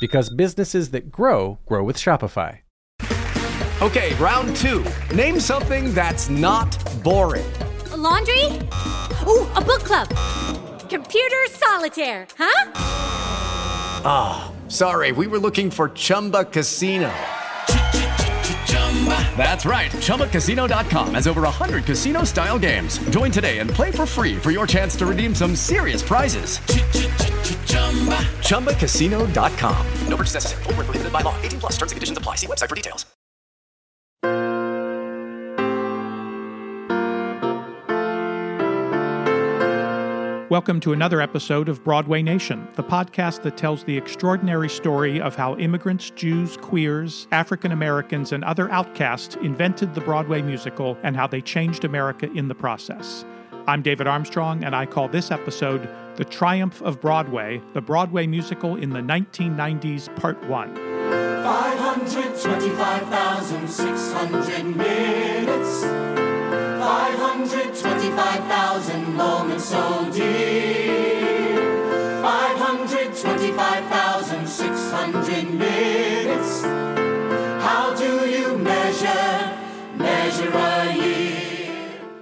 Because businesses that grow, grow with Shopify. Okay, round two. Name something that's not boring. A laundry? Ooh, a book club. Computer solitaire, huh? Ah, oh, sorry, we were looking for Chumba Casino. That's right. ChumbaCasino.com has over 100 casino style games. Join today and play for free for your chance to redeem some serious prizes. ChumbaCasino.com. No purchase necessary. Full prohibited by law. 18 plus terms and conditions apply. See website for details. Welcome to another episode of Broadway Nation, the podcast that tells the extraordinary story of how immigrants, Jews, queers, African Americans, and other outcasts invented the Broadway musical and how they changed America in the process. I'm David Armstrong, and I call this episode The Triumph of Broadway, the Broadway musical in the 1990s, Part 1. 525,600 minutes. 525,000 moments so dear. 525,600 minutes.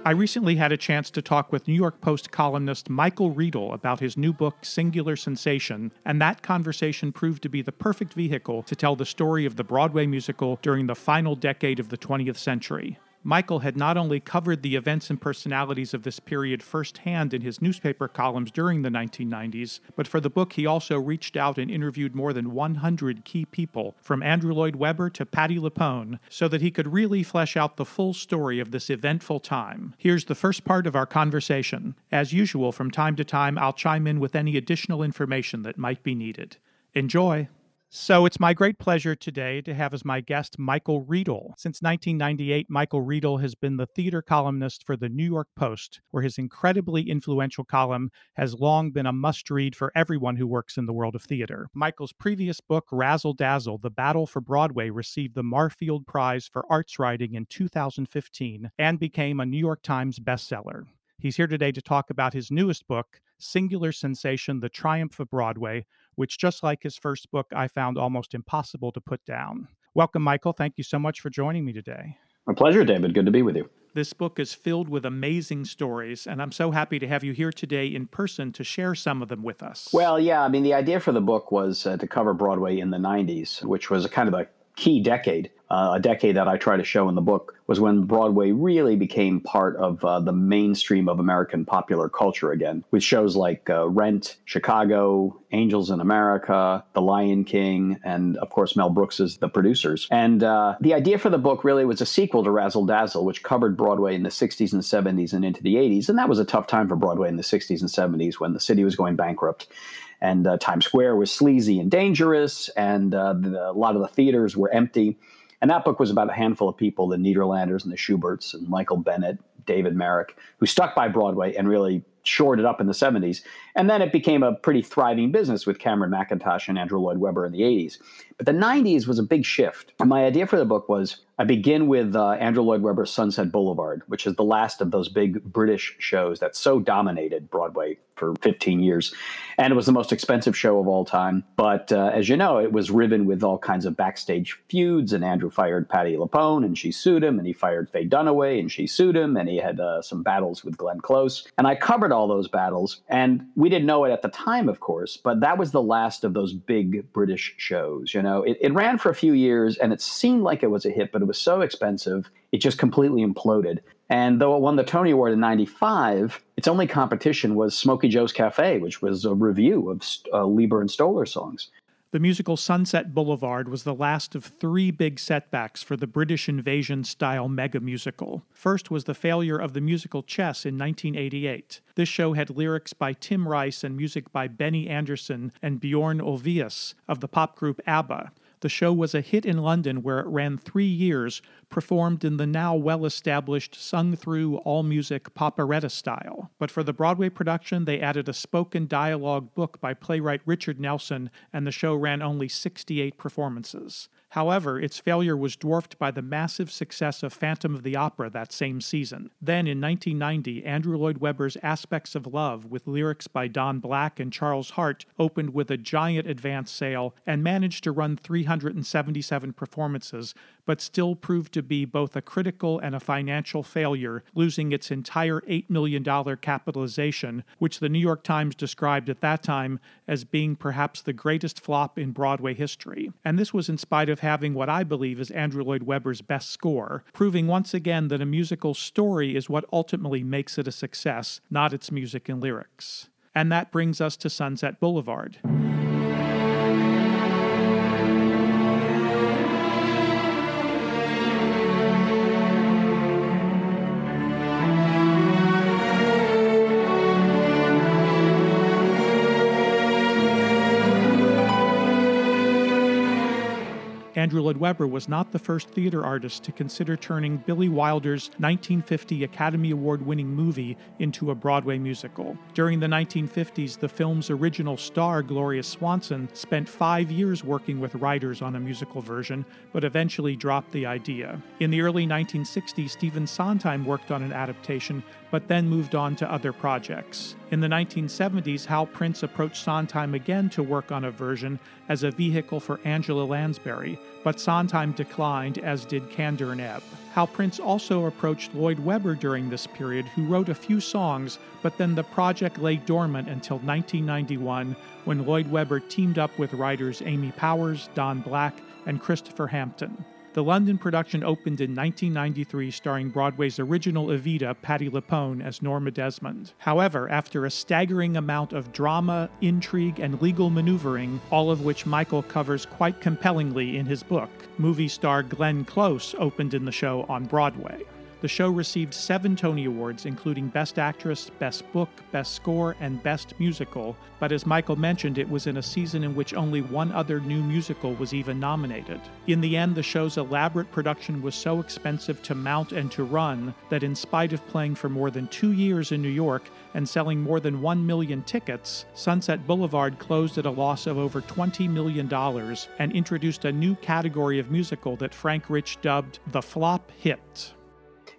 I recently had a chance to talk with New York Post columnist Michael Riedel about his new book, Singular Sensation, and that conversation proved to be the perfect vehicle to tell the story of the Broadway musical during the final decade of the 20th century. Michael had not only covered the events and personalities of this period firsthand in his newspaper columns during the 1990s, but for the book he also reached out and interviewed more than 100 key people, from Andrew Lloyd Webber to Patti LuPone, so that he could really flesh out the full story of this eventful time. Here's the first part of our conversation. As usual, from time to time, I'll chime in with any additional information that might be needed. Enjoy! So it's my great pleasure today to have as my guest Michael Riedel. Since 1998, Michael Riedel has been the theater columnist for the New York Post, where his incredibly influential column has long been a must read for everyone who works in the world of theater. Michael's previous book, Razzle Dazzle The Battle for Broadway, received the Marfield Prize for Arts Writing in 2015 and became a New York Times bestseller. He's here today to talk about his newest book, Singular Sensation The Triumph of Broadway, which, just like his first book, I found almost impossible to put down. Welcome, Michael. Thank you so much for joining me today. My pleasure, David. Good to be with you. This book is filled with amazing stories, and I'm so happy to have you here today in person to share some of them with us. Well, yeah, I mean, the idea for the book was uh, to cover Broadway in the 90s, which was a kind of a key decade uh, a decade that I try to show in the book was when Broadway really became part of uh, the mainstream of American popular culture again, with shows like uh, Rent, Chicago, Angels in America, The Lion King, and of course Mel Brooks as the producers. And uh, the idea for the book really was a sequel to Razzle Dazzle, which covered Broadway in the 60s and 70s and into the 80s. And that was a tough time for Broadway in the 60s and 70s when the city was going bankrupt and uh, Times Square was sleazy and dangerous, and uh, the, a lot of the theaters were empty. And that book was about a handful of people, the Nederlanders and the Shuberts and Michael Bennett, David Merrick, who stuck by Broadway and really shored it up in the 70s. And then it became a pretty thriving business with Cameron Mackintosh and Andrew Lloyd Webber in the 80s. But the 90s was a big shift. And my idea for the book was I begin with uh, Andrew Lloyd Webber's Sunset Boulevard, which is the last of those big British shows that so dominated Broadway for 15 years. And it was the most expensive show of all time. But uh, as you know, it was riven with all kinds of backstage feuds. And Andrew fired Patti LuPone and she sued him. And he fired Faye Dunaway and she sued him. And he had uh, some battles with Glenn Close. And I covered all those battles. And we didn't know it at the time, of course, but that was the last of those big British shows. You it, it ran for a few years and it seemed like it was a hit, but it was so expensive, it just completely imploded. And though it won the Tony Award in 95, its only competition was Smokey Joe's Cafe, which was a revue of uh, Leiber and Stoller songs. The musical Sunset Boulevard was the last of three big setbacks for the British invasion style mega musical. First was the failure of the musical Chess in 1988. This show had lyrics by Tim Rice and music by Benny Andersson and Bjorn Ulvaeus of the pop group ABBA. The show was a hit in London where it ran three years, performed in the now well established sung through all music operetta style. But for the Broadway production, they added a spoken dialogue book by playwright Richard Nelson, and the show ran only 68 performances. However, its failure was dwarfed by the massive success of Phantom of the Opera that same season. Then, in 1990, Andrew Lloyd Webber's Aspects of Love, with lyrics by Don Black and Charles Hart, opened with a giant advance sale and managed to run 377 performances, but still proved to be both a critical and a financial failure, losing its entire $8 million capitalization, which the New York Times described at that time as being perhaps the greatest flop in Broadway history. And this was in spite of having what I believe is Andrew Lloyd Webber's best score, proving once again that a musical story is what ultimately makes it a success, not its music and lyrics. And that brings us to Sunset Boulevard. Andrew Lloyd Webber was not the first theater artist to consider turning Billy Wilder's 1950 Academy Award winning movie into a Broadway musical. During the 1950s, the film's original star, Gloria Swanson, spent five years working with writers on a musical version, but eventually dropped the idea. In the early 1960s, Stephen Sondheim worked on an adaptation, but then moved on to other projects. In the 1970s, Hal Prince approached Sondheim again to work on a version as a vehicle for Angela Lansbury, but Sondheim declined, as did Kander and Ebb. Hal Prince also approached Lloyd Webber during this period, who wrote a few songs, but then the project lay dormant until 1991 when Lloyd Webber teamed up with writers Amy Powers, Don Black, and Christopher Hampton. The London production opened in 1993, starring Broadway's original Evita, Patti LuPone, as Norma Desmond. However, after a staggering amount of drama, intrigue, and legal maneuvering, all of which Michael covers quite compellingly in his book, movie star Glenn Close opened in the show on Broadway. The show received seven Tony Awards, including Best Actress, Best Book, Best Score, and Best Musical, but as Michael mentioned, it was in a season in which only one other new musical was even nominated. In the end, the show's elaborate production was so expensive to mount and to run that, in spite of playing for more than two years in New York and selling more than one million tickets, Sunset Boulevard closed at a loss of over $20 million and introduced a new category of musical that Frank Rich dubbed the flop hit.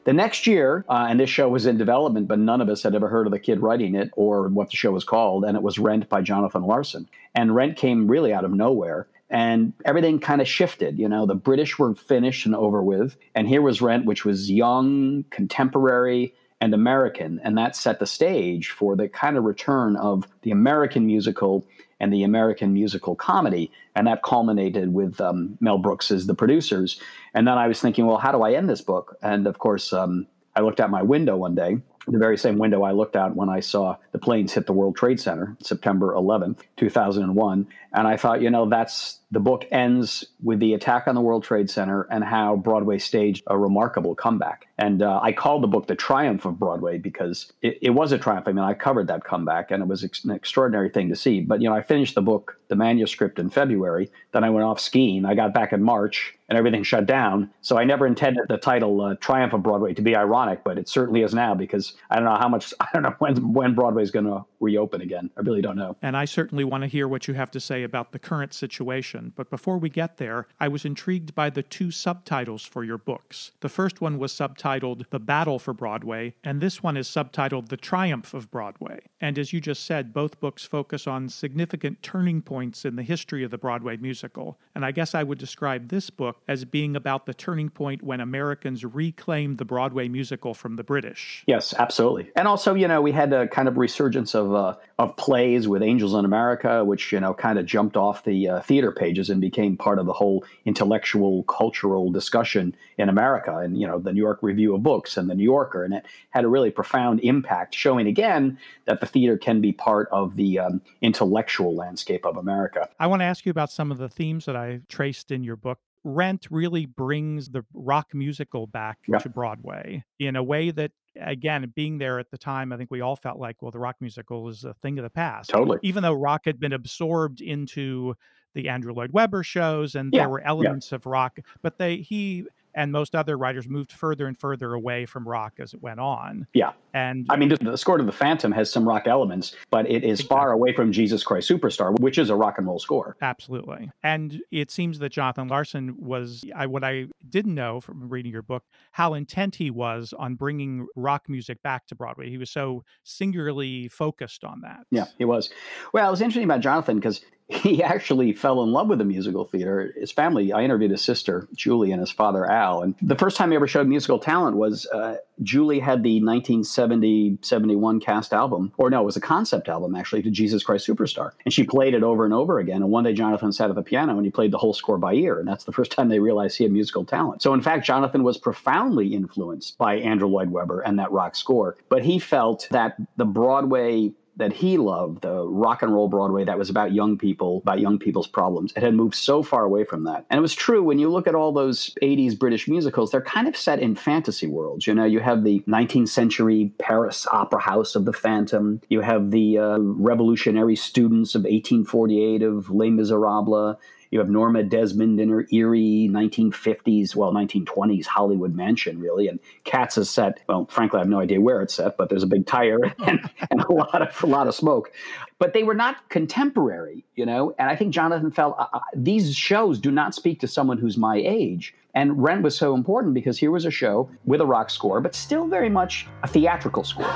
The next year, uh, and this show was in development, but none of us had ever heard of the kid writing it or what the show was called, and it was Rent by Jonathan Larson. And Rent came really out of nowhere, and everything kind of shifted. You know, the British were finished and over with, and here was Rent, which was young, contemporary, and American, and that set the stage for the kind of return of the American musical and the American musical comedy. And that culminated with um, Mel Brooks as the producers. And then I was thinking, well, how do I end this book? And of course, um, I looked out my window one day, the very same window I looked out when I saw the planes hit the World Trade Center, September 11th, 2001. And I thought, you know, that's the book ends with the attack on the World Trade Center and how Broadway staged a remarkable comeback. And uh, I called the book The Triumph of Broadway because it, it, was a triumph. I mean, I covered that comeback and it was ex- an extraordinary thing to see. But, you know, I finished the book, the manuscript in February. Then I went off skiing. I got back in March and everything shut down. So I never intended the title uh, Triumph of Broadway to be ironic, but it certainly is now because I don't know how much, I don't know when, when is going to reopen again. I really don't know. And I certainly want to hear what you have to say about the current situation But before we get there, I was intrigued by the two subtitles for your books. The first one was subtitled The Battle for Broadway, and this one is subtitled The Triumph of Broadway. And as you just said, both books focus on significant turning points in the history of the Broadway musical. And I guess I would describe this book as being about the turning point when Americans reclaimed the Broadway musical from the British. Yes, absolutely. And also, you know, we had a kind of resurgence of uh, of plays with Angels in America, which you know kind of jumped off the uh, theater pages and became part of the whole intellectual, cultural discussion in America. And you know, the New York Review of Books and the New Yorker, and it had a really profound impact, showing again that the theater can be part of the um, intellectual landscape of America. I want to ask you about some of the themes that I traced in your book. Rent really brings the rock musical back Yeah. to Broadway in a way that, again, being there at the time, I think we all felt like, well, the rock musical is a thing of the past. Totally. Even though rock had been absorbed into the Andrew Lloyd Webber shows and Yeah, there were yeah. elements of rock, but they, he, and most other writers moved further and further away from rock as it went on. Yeah. And I mean, the- score to the Phantom has some rock elements, but it is far away from Jesus Christ Superstar, which is a rock and roll score. Absolutely. And it seems that Jonathan Larson was I what I didn't know from reading your book how intent he was on bringing rock music back to Broadway. He was so singularly focused on that. Yeah, he was. Well, it was interesting about Jonathan because he actually fell in love with the musical theater. His family, I interviewed his sister, Julie, and his father, Al. And the first time he ever showed musical talent was uh, Julie had the 1970 71 cast album, or no, it was a concept album actually, to Jesus Christ Superstar. And she played it over and over again. And one day Jonathan sat at the piano and he played the whole score by ear. And that's the first time they realized he had musical talent. So, in fact, Jonathan was profoundly influenced by Andrew Lloyd Webber and that rock score. But he felt that the Broadway that he loved, the rock and roll Broadway that was about young people, about young people's problems. It had moved so far away from that. And it was true when you look at all those 80s British musicals, they're kind of set in fantasy worlds. You know, you have the 19th century Paris Opera House of the Phantom, you have the uh, revolutionary students of 1848 of Les Miserables. You have Norma Desmond in her eerie 1950s, well, 1920s Hollywood mansion, really. And Cats is set, well, frankly, I have no idea where it's set, but there's a big tire and, and a lot of a lot of smoke. But they were not contemporary, you know. And I think Jonathan felt uh, uh, these shows do not speak to someone who's my age. And Rent was so important because here was a show with a rock score, but still very much a theatrical score.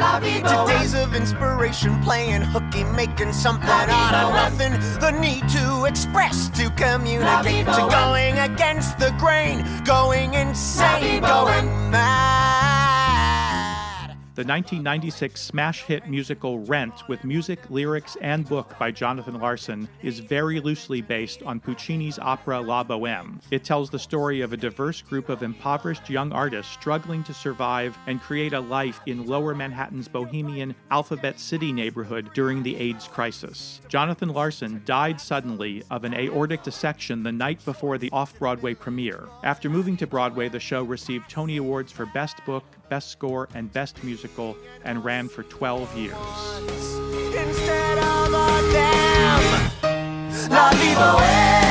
To days of inspiration, playing hooky, making something out of nothing. The need to express, to communicate, to going against the grain, going insane, going mad. The 1996 smash hit musical Rent, with music, lyrics, and book by Jonathan Larson, is very loosely based on Puccini's opera La Boheme. It tells the story of a diverse group of impoverished young artists struggling to survive and create a life in lower Manhattan's bohemian Alphabet City neighborhood during the AIDS crisis. Jonathan Larson died suddenly of an aortic dissection the night before the off Broadway premiere. After moving to Broadway, the show received Tony Awards for Best Book, Best Score, and Best Musical, and ran for 12 years. Instead of a damn. La vie bohème.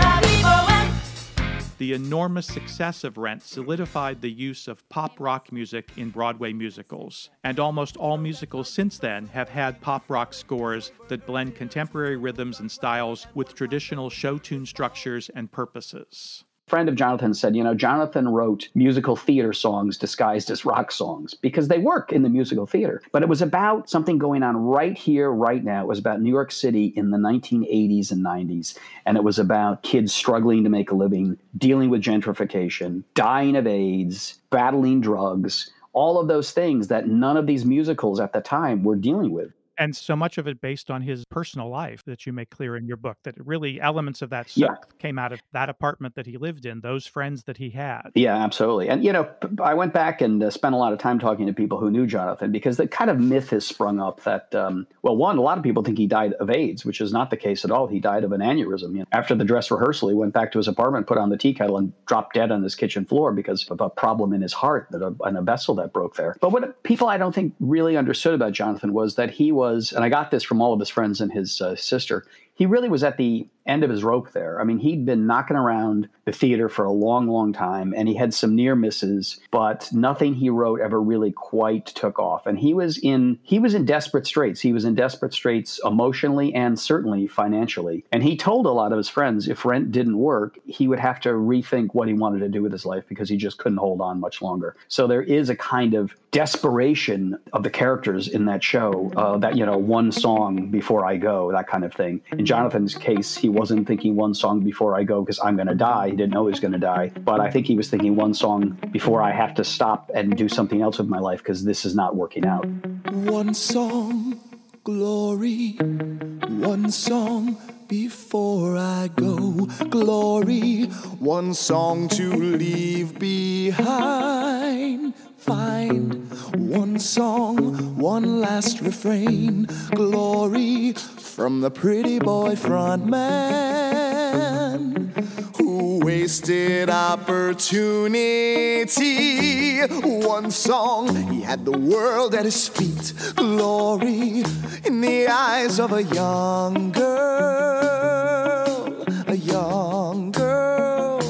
La vie bohème. The enormous success of Rent solidified the use of pop rock music in Broadway musicals, and almost all musicals since then have had pop rock scores that blend contemporary rhythms and styles with traditional show tune structures and purposes. Friend of Jonathan said, you know, Jonathan wrote musical theater songs disguised as rock songs because they work in the musical theater. But it was about something going on right here, right now. It was about New York City in the 1980s and 90s. And it was about kids struggling to make a living, dealing with gentrification, dying of AIDS, battling drugs, all of those things that none of these musicals at the time were dealing with. And so much of it based on his personal life that you make clear in your book, that really elements of that Yeah. came out of that apartment that he lived in, those friends that he had. Yeah, absolutely. And, you know, i went back and uh, spent a lot of time talking to people who knew Jonathan because the kind of myth has sprung up that, um, well, one, a lot of people think he died of AIDS, which is not the case at all. He died of an aneurysm. You know, after the dress rehearsal, he went back to his apartment, put on the tea kettle, and dropped dead on his kitchen floor because of a problem in his heart that a, and a vessel that broke there. But what people I don't think really understood about Jonathan was that he was, and I got this from all of his friends and his uh, sister, he really was at the end of his rope there. I mean, he'd been knocking around the theater for a long, long time, and he had some near misses, but nothing he wrote ever really quite took off. And he was in he was in desperate straits. He was in desperate straits emotionally and certainly financially. And he told a lot of his friends if rent didn't work, he would have to rethink what he wanted to do with his life because he just couldn't hold on much longer. So there is a kind of desperation of the characters in that show. Uh, that you know, one song before I go, that kind of thing. In Jonathan's case, he wasn't thinking one song before I go because I'm going to die. He didn't know he was going to die. But I think he was thinking one song before I have to stop and do something else with my life because this is not working out. One song, glory. One song before I go, glory. One song to leave behind. Find one song, one last refrain, glory from the pretty boy front man who wasted opportunity. One song, he had the world at his feet, glory in the eyes of a young girl, a young girl.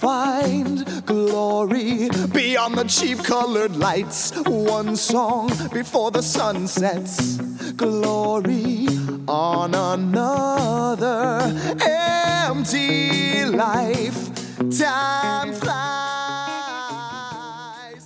Find glory beyond the cheap colored lights. One song before the sun sets. Glory on another empty life. Time flies.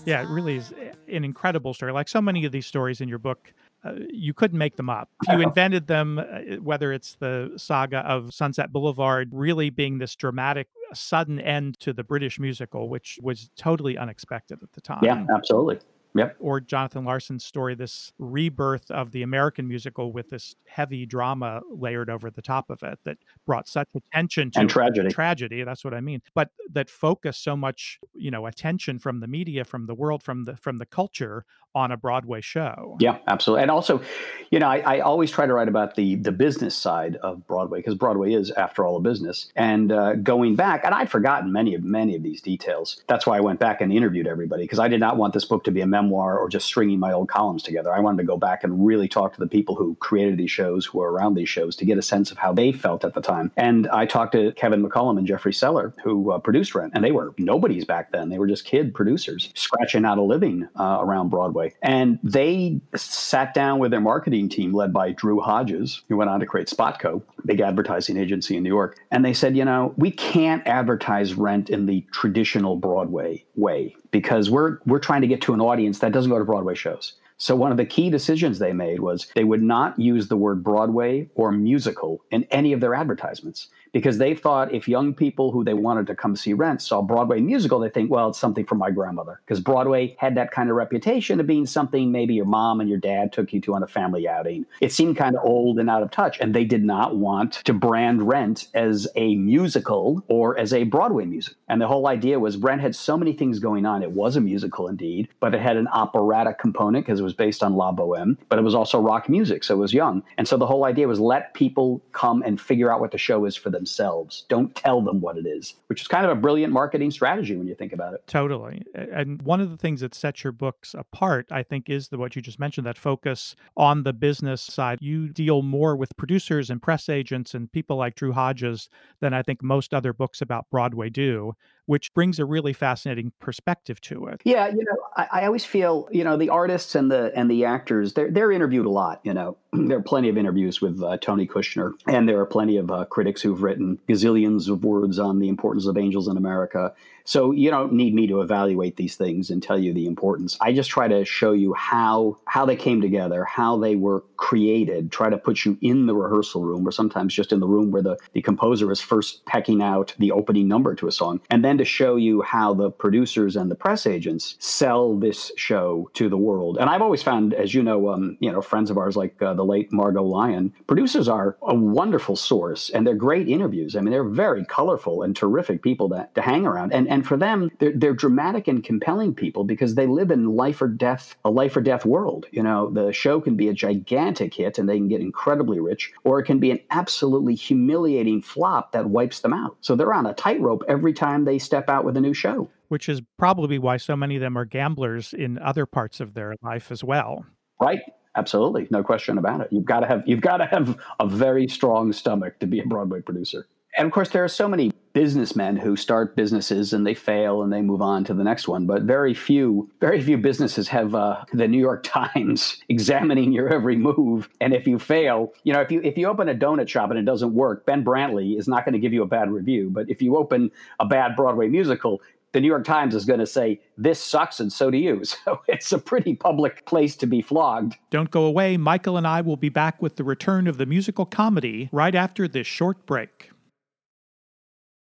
Yeah, it really is an incredible story. Like so many of these stories in your book, uh, you couldn't make them up. You invented them, uh, whether it's the saga of Sunset Boulevard really being this dramatic, sudden end to the British musical, which was totally unexpected at the time. Yeah, absolutely. Yep. Or Jonathan Larson's story, this rebirth of the American musical with this heavy drama layered over the top of it that brought such attention to And tragedy. Tragedy, that's what I mean. But that focused so much, you know, attention from the media, from the world, from the from the culture on a Broadway show. Yeah, absolutely. And also, you know, I, I always try to write about the the business side of Broadway because Broadway is, after all, a business. And uh, going back, and I'd forgotten many of many of these details. That's why I went back and interviewed everybody because I did not want this book to be a memoir or just stringing my old columns together. I wanted to go back and really talk to the people who created these shows, who were around these shows, to get a sense of how they felt at the time. And I talked to Kevin McCollum and Jeffrey Seller, who uh, produced Rent, and they were nobodies back then. They were just kid producers scratching out a living uh, around Broadway. And they sat down with their marketing team, led by Drew Hodges, who went on to create Spotco, big advertising agency in New York. And they said, you know, we can't advertise Rent in the traditional Broadway way because we're we're trying to get to an audience that doesn't go to Broadway shows. So one of the key decisions they made was they would not use the word Broadway or musical in any of their advertisements because they thought if young people who they wanted to come see Rent saw Broadway musical, they think, well, it's something for my grandmother because Broadway had that kind of reputation of being something maybe your mom and your dad took you to on a family outing. It seemed kind of old and out of touch, and they did not want to brand Rent as a musical or as a Broadway music. And the whole idea was Rent had so many things going on. It was a musical indeed, but it had an operatic component because it was based on La Boheme, but it was also rock music, so it was young. And so the whole idea was let people come and figure out what the show is for themselves. Don't tell them what it is, which is kind of a brilliant marketing strategy when you think about it. Totally. And one of the things that sets your books apart, I think, is the what you just mentioned, that focus on the business side. You deal more with producers and press agents and people like Drew Hodges than I think most other books about Broadway do, which brings a really fascinating perspective to it. Yeah, you know, I, I always feel, you know, the artists and the and the actors, they're they're interviewed a lot. You know, there are plenty of interviews with uh, Tony Kushner, and there are plenty of uh, critics who've written gazillions of words on the importance of angels in America. So you don't need me to evaluate these things and tell you the importance. I just try to show you how how they came together, how they were created. Try to put you in the rehearsal room, or sometimes just in the room where the the composer is first pecking out the opening number to a song, and then to show you how the producers and the press agents sell this show to the world. And I've always found, as you know, um, you know, friends of ours like uh, the late Margo Lion, producers are a wonderful source, and they're great interviews. I mean, they're very colorful and terrific people to, to hang around. And and for them, they're, they're dramatic and compelling people because they live in life or death, a life or death world. You know, the show can be a gigantic hit and they can get incredibly rich, or it can be an absolutely humiliating flop that wipes them out. So they're on a tightrope every time they step out with a new show. Which is probably why so many of them are gamblers in other parts of their life as well. Right. Absolutely, no question about it. You've got to have you've got to have a very strong stomach to be a Broadway producer. And of course, there are so many businessmen who start businesses and they fail and they move on to the next one. But very few, very few businesses have uh, the New York Times examining your every move. And if you fail, you know, if you if you open a donut shop and it doesn't work, Ben Brantley is not going to give you a bad review. But if you open a bad Broadway musical, the New York Times is going to say, this sucks and so do you. So it's a pretty public place to be flogged. Don't go away. Michael and I will be back with the return of the musical comedy right after this short break.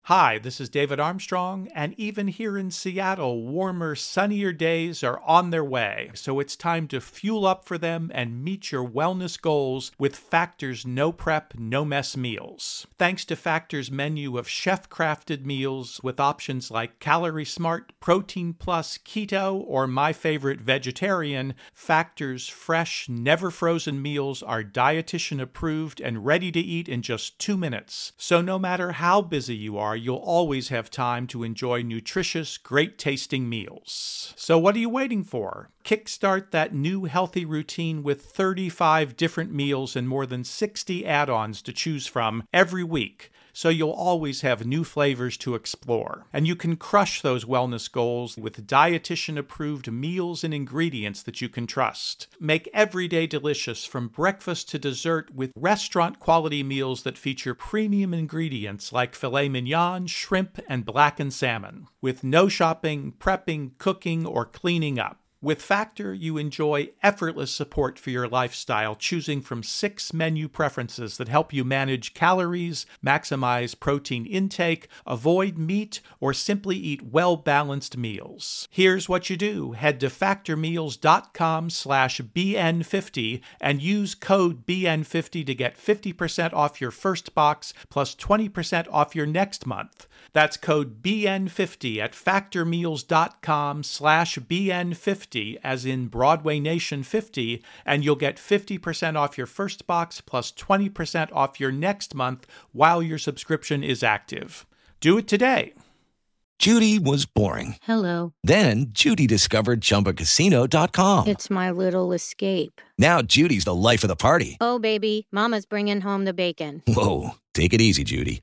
Hi, this is David Armstrong, and even here in Seattle, warmer, sunnier days are on their way. So it's time to fuel up for them and meet your wellness goals with Factor's no prep, no mess meals. Thanks to Factor's menu of chef crafted meals with options like Calorie Smart, Protein Plus, Keto, or my favorite, Vegetarian, Factor's fresh, never frozen meals are dietitian approved and ready to eat in just two minutes. So no matter how busy you are, you'll always have time to enjoy nutritious, great tasting meals. So, what are you waiting for? Kickstart that new healthy routine with 35 different meals and more than 60 add ons to choose from every week so you'll always have new flavors to explore. And you can crush those wellness goals with dietitian approved meals and ingredients that you can trust. Make every day delicious from breakfast to dessert with restaurant quality meals that feature premium ingredients like filet mignon, shrimp, and blackened salmon, with no shopping, prepping, cooking, or cleaning up. With Factor, you enjoy effortless support for your lifestyle, choosing from six menu preferences that help you manage calories, maximize protein intake, avoid meat, or simply eat well-balanced meals. Here's what you do. Head to factormeals.com slash BN50 and use code BN50 to get 50% off your first box plus 20% off your next month. That's code BN50 at factormeals.com slash BN50, as in Broadway Nation 50, and you'll get 50% off your first box plus 20% off your next month while your subscription is active. Do it today. Judy was boring. Hello. Then Judy discovered ChumbaCasino.com. It's my little escape. Now Judy's the life of the party. Oh, baby, Mama's bringing home the bacon. Whoa, take it easy, Judy.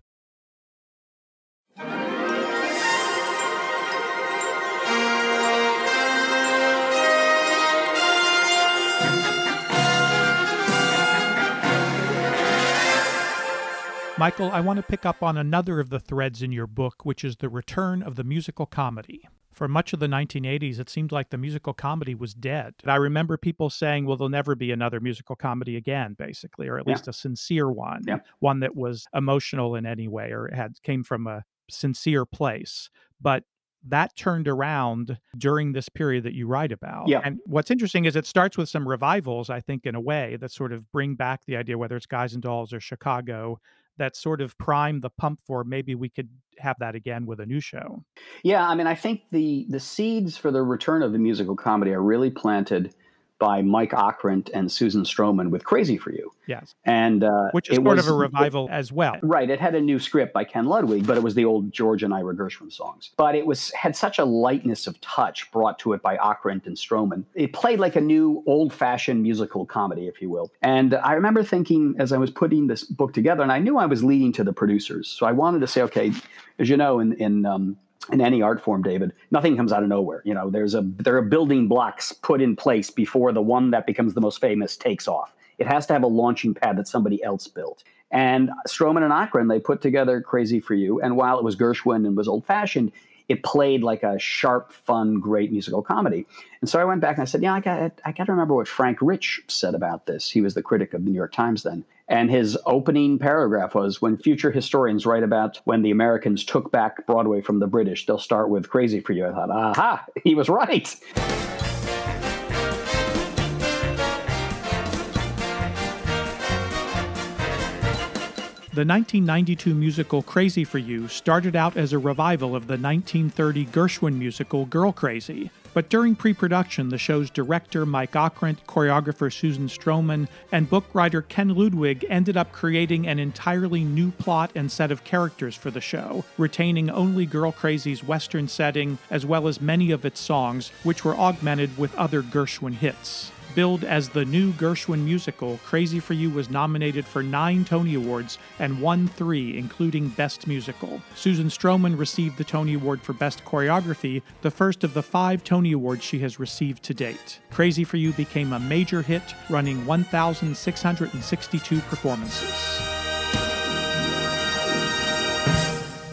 Michael, I want to pick up on another of the threads in your book, which is the return of the musical comedy. For much of the 1980s, it seemed like the musical comedy was dead. I remember people saying, well, there'll never be another musical comedy again, basically, or at Yeah. least a sincere one, Yeah. one that was emotional in any way or had came from a sincere place. But that turned around during this period that you write about. Yeah. And what's interesting is it starts with some revivals, I think, in a way that sort of bring back the idea, whether it's Guys and Dolls or Chicago, that sort of prime the pump for maybe we could have that again with a new show. Yeah, I mean, I think the the seeds for the return of the musical comedy are really planted by Mike Ockrent and Susan Stroman with "Crazy for You," Yes. and uh, Which is it sort was- of a revival as well. Right, it had a new script by Ken Ludwig, but it was the old George and Ira Gershwin songs. But it was had such a lightness of touch brought to it by Ockrent and Stroman. It played like a new old-fashioned musical comedy, if you will. And I remember thinking as I was putting this book together, and I knew I was leading to the producers, so I wanted to say, okay, as you know, in in um, in any art form, David, nothing comes out of nowhere. You know, there's a there are building blocks put in place before the one that becomes the most famous takes off. It has to have a launching pad that somebody else built. And Stroman and Ockrent, they put together Crazy for You. And while it was Gershwin and was old fashioned, it played like a sharp, fun, great musical comedy. And so I went back and I said, Yeah, I got I got to remember what Frank Rich said about this. He was the critic of the New York Times then. And his opening paragraph was when future historians write about when the Americans took back Broadway from the British, they'll start with Crazy for You. I thought, aha, he was right. The 1992 musical Crazy for You started out as a revival of the 1930 Gershwin musical Girl Crazy. But during pre production, the show's director Mike Ockrent, choreographer Susan Stroman, and book writer Ken Ludwig ended up creating an entirely new plot and set of characters for the show, retaining only Girl Crazy's Western setting as well as many of its songs, which were augmented with other Gershwin hits. Billed as the new Gershwin musical, Crazy for You was nominated for nine Tony Awards and won three, including Best Musical. Susan Stroman received the Tony Award for Best Choreography, the first of the five Tony Awards she has received to date. Crazy for You became a major hit, running 1,662 performances.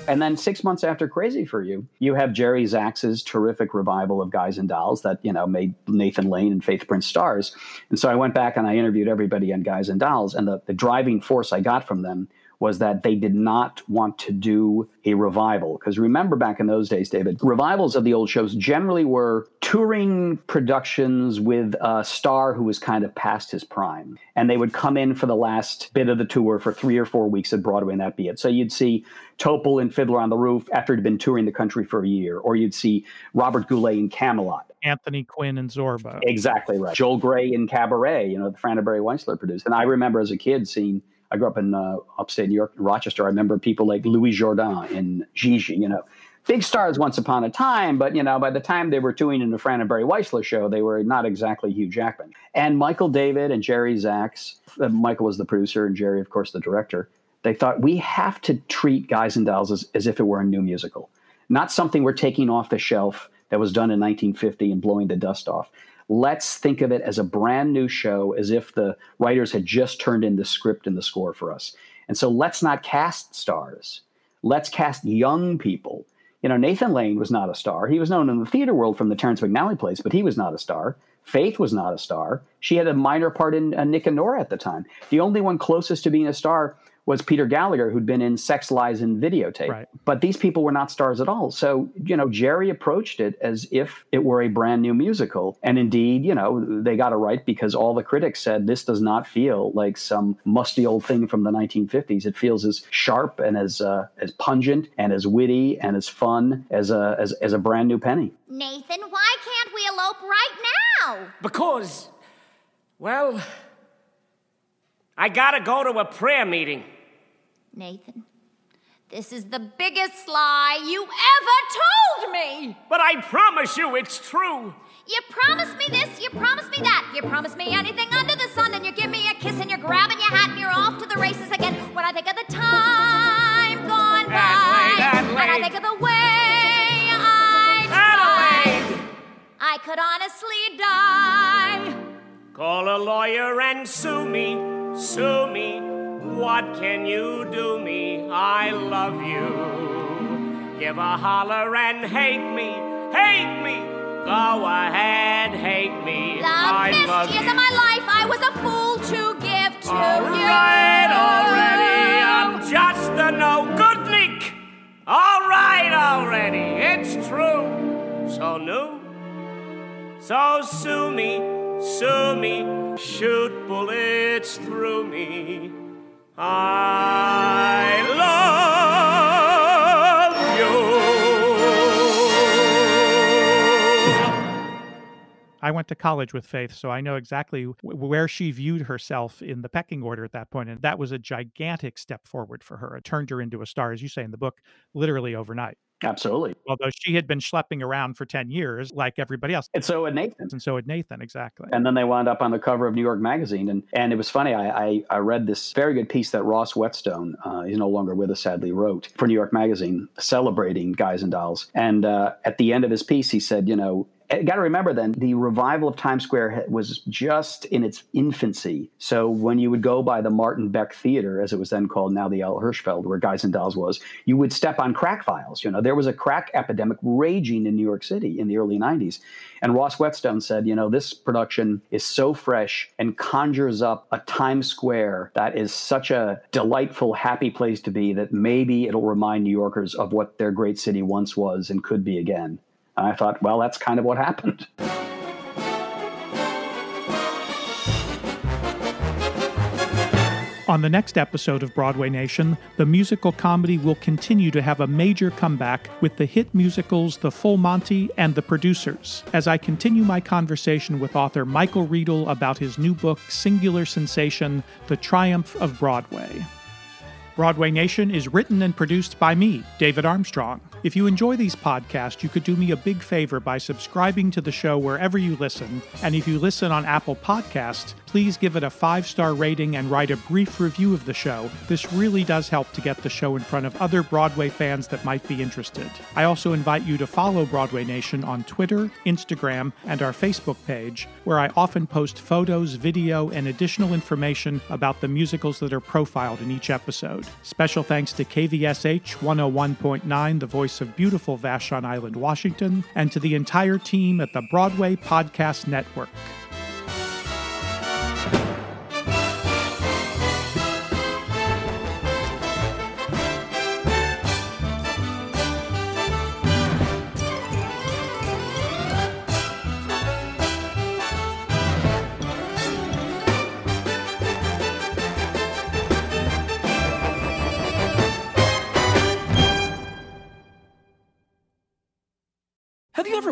And then six months after Crazy for You, you have Jerry Zaks' terrific revival of Guys and Dolls that, you know, made Nathan Lane and Faith Prince stars. And so I went back and I interviewed everybody on Guys and Dolls. And the, the driving force I got from them was that they did not want to do a revival. Because remember back in those days, David, revivals of the old shows generally were touring productions with a star who was kind of past his prime. And they would come in for the last bit of the tour for three or four weeks at Broadway, and that be it. So you'd see Topol and Fiddler on the Roof after he'd been touring the country for a year, or you'd see Robert Goulet in Camelot. Anthony Quinn and Zorba. Exactly right. Joel Grey in Cabaret, you know, the Fran and Barry Weissler produced. And I remember as a kid seeing I grew up in uh, upstate New York, Rochester. I remember people like Louis Jourdan and Gigi, you know, big stars once upon a time, but you know, by the time they were touring in the Fran and Barry Weissler show, they were not exactly Hugh Jackman. And Michael David and Jerry Zaks, uh, Michael was the producer and Jerry, of course, the director. They thought we have to treat Guys and Dolls as, as if it were a new musical, not something we're taking off the shelf that was done in 1950 and blowing the dust off let's think of it as a brand new show, as if the writers had just turned in the script and the score for us. And so let's not cast stars. Let's cast young people. You know, Nathan Lane was not a star. He was known in the theater world from the Terrence McNally plays, but he was not a star. Faith was not a star. She had a minor part in uh, Nick and Nora at the time. The only one closest to being a star was Peter Gallagher, who'd been in Sex, Lies, and Videotape. Right. But these people were not stars at all. So, you know, Jerry approached it as if it were a brand new musical. And indeed, you know, they got it right because all the critics said this does not feel like some musty old thing from the 1950s. It feels as sharp and as uh, as pungent and as witty and as fun as a as, as a brand new penny. Nathan, why can't we elope right now? Because, well, I gotta go to a prayer meeting. Nathan, this is the biggest lie you ever told me! But I promise you it's true. You promise me this, you promise me that, you promise me anything under the sun, and you give me a kiss and you're grabbing your hat and you're off to the races again. When I think of the time gone by, and I think of the way I tried, I could honestly die. Call a lawyer and sue me, sue me. What can you do me? I love you. Give a holler and hate me, hate me. Go ahead, hate me. The I best love years you. of my life I was a fool to give to All you. right, already. I'm just a no good lick. All right, already. It's true. So new. So sue me, sue me. Shoot bullets through me. I love you. I went to college with Faith, so I know exactly where she viewed herself in the pecking order at that point, and that was a gigantic step forward for her. It turned her into a star, as you say in the book, literally overnight. Absolutely. Although she had been schlepping around for 10 years, like everybody else. And so had Nathan. And so had Nathan, exactly. And then they wound up on the cover of New York Magazine. And, and it was funny. I, I, I read this very good piece that Ross Wetzsteon, uh, he's no longer with us, sadly, wrote for New York Magazine celebrating Guys and Dolls. And uh, at the end of his piece, he said, you know, Eh, got to remember then the revival of Times Square was just in its infancy. So when you would go by the Martin Beck Theater, as it was then called, now the Al Hirschfeld, where Guys and Dolls was, you would step on crack files. You know, there was a crack epidemic raging in New York City in the early 90s. And Ross Wetzsteon said, you know, this production is so fresh and conjures up a Times Square that is such a delightful, happy place to be that maybe it'll remind New Yorkers of what their great city once was and could be again. And I thought, well, that's kind of what happened. On the next episode of Broadway Nation, the musical comedy will continue to have a major comeback with the hit musicals The Full Monty and The Producers, as I continue my conversation with author Michael Riedel about his new book, Singular Sensation The Triumph of Broadway. Broadway Nation is written and produced by me, David Armstrong. If you enjoy these podcasts, you could do me a big favor by subscribing to the show wherever you listen. And if you listen on Apple Podcasts, please give it a five star rating and write a brief review of the show. This really does help to get the show in front of other Broadway fans that might be interested. I also invite you to follow Broadway Nation on Twitter, Instagram, and our Facebook page, where I often post photos, video, and additional information about the musicals that are profiled in each episode. Special thanks to KVSH 101.9, the voice of beautiful Vashon Island, Washington, and to the entire team at the Broadway Podcast Network.